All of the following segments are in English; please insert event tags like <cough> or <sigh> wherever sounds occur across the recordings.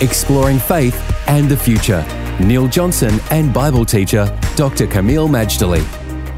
exploring faith and the future. Neil Johnson and Bible teacher Dr. Kameel Majdali.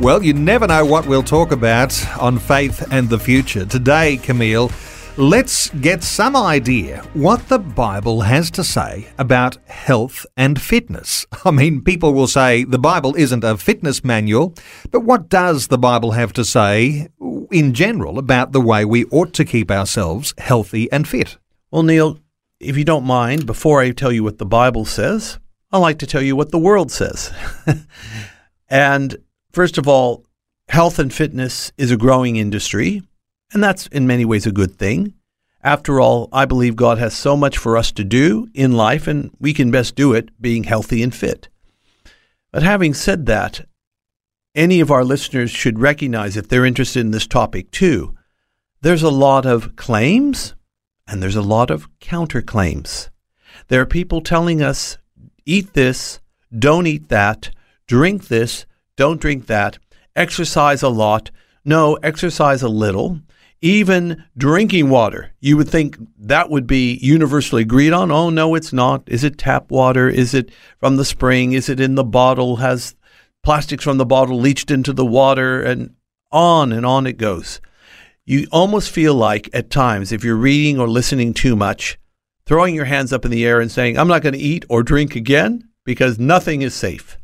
Well, you never know what we'll talk about on faith and the future. Today, Kameel, let's get some idea what the Bible has to say about health and fitness. <laughs> I mean, people will say the Bible isn't a fitness manual, but what does the Bible have to say in general about the way we ought to keep ourselves healthy and fit? Well, Neil, if you don't mind, before I tell you what the Bible says, I like to tell you what the world says. <laughs> and first of all, health and fitness is a growing industry, and that's in many ways a good thing. After all, I believe God has so much for us to do in life, and we can best do it being healthy and fit. But having said that, any of our listeners should recognize if they're interested in this topic too. There's a lot of claims and there's a lot of counterclaims. There are people telling us, eat this, don't eat that, drink this, don't drink that, exercise a lot, no, exercise a little. Even drinking water, you would think that would be universally agreed on. Oh, no, it's not. Is it tap water? Is it from the spring? Is it in the bottle? Has plastics from the bottle leached into the water? And on and on it goes you almost feel like at times, if you're reading or listening too much, throwing your hands up in the air and saying, I'm not going to eat or drink again because nothing is safe.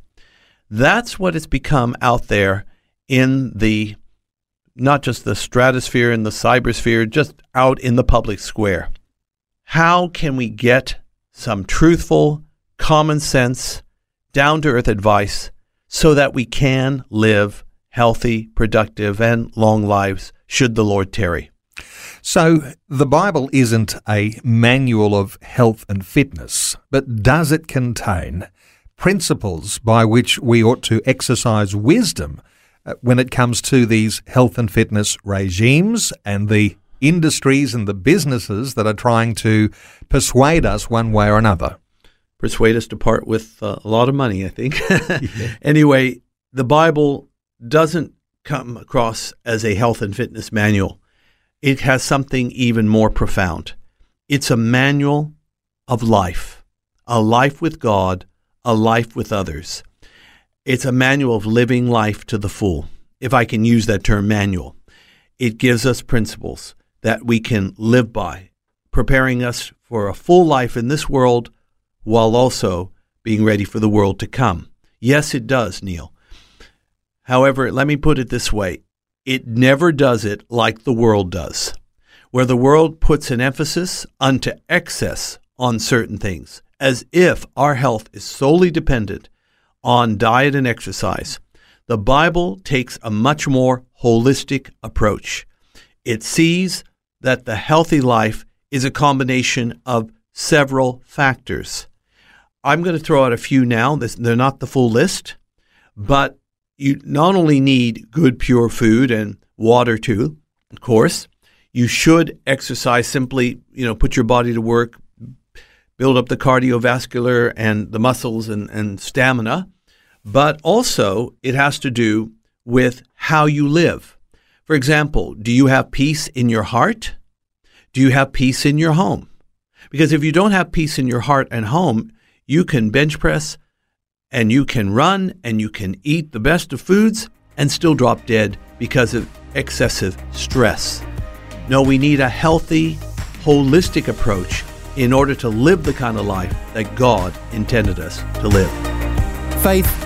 That's what it's become out there in the not just the stratosphere and the cybersphere, just out in the public square. How can we get some truthful, common sense, down to earth advice so that we can live healthy, productive, and long lives should the Lord tarry. So, the Bible isn't a manual of health and fitness, but does it contain principles by which we ought to exercise wisdom uh, when it comes to these health and fitness regimes and the industries and the businesses that are trying to persuade us one way or another? Persuade us to part with uh, a lot of money, I think. <laughs> <laughs> yeah. Anyway, the Bible doesn't come across as a health and fitness manual. It has something even more profound. It's a manual of life, a life with God, a life with others. It's a manual of living life to the full, if I can use that term manual. It gives us principles that we can live by, preparing us for a full life in this world while also being ready for the world to come. Yes, it does, Neil. However, let me put it this way it never does it like the world does, where the world puts an emphasis unto excess on certain things, as if our health is solely dependent on diet and exercise. The Bible takes a much more holistic approach. It sees that the healthy life is a combination of several factors. I'm going to throw out a few now. They're not the full list, but you not only need good, pure food and water too, of course, you should exercise simply, you know, put your body to work, build up the cardiovascular and the muscles and, and stamina. But also, it has to do with how you live. For example, do you have peace in your heart? Do you have peace in your home? Because if you don't have peace in your heart and home, you can bench press, and you can run and you can eat the best of foods and still drop dead because of excessive stress. No, we need a healthy, holistic approach in order to live the kind of life that God intended us to live. Faith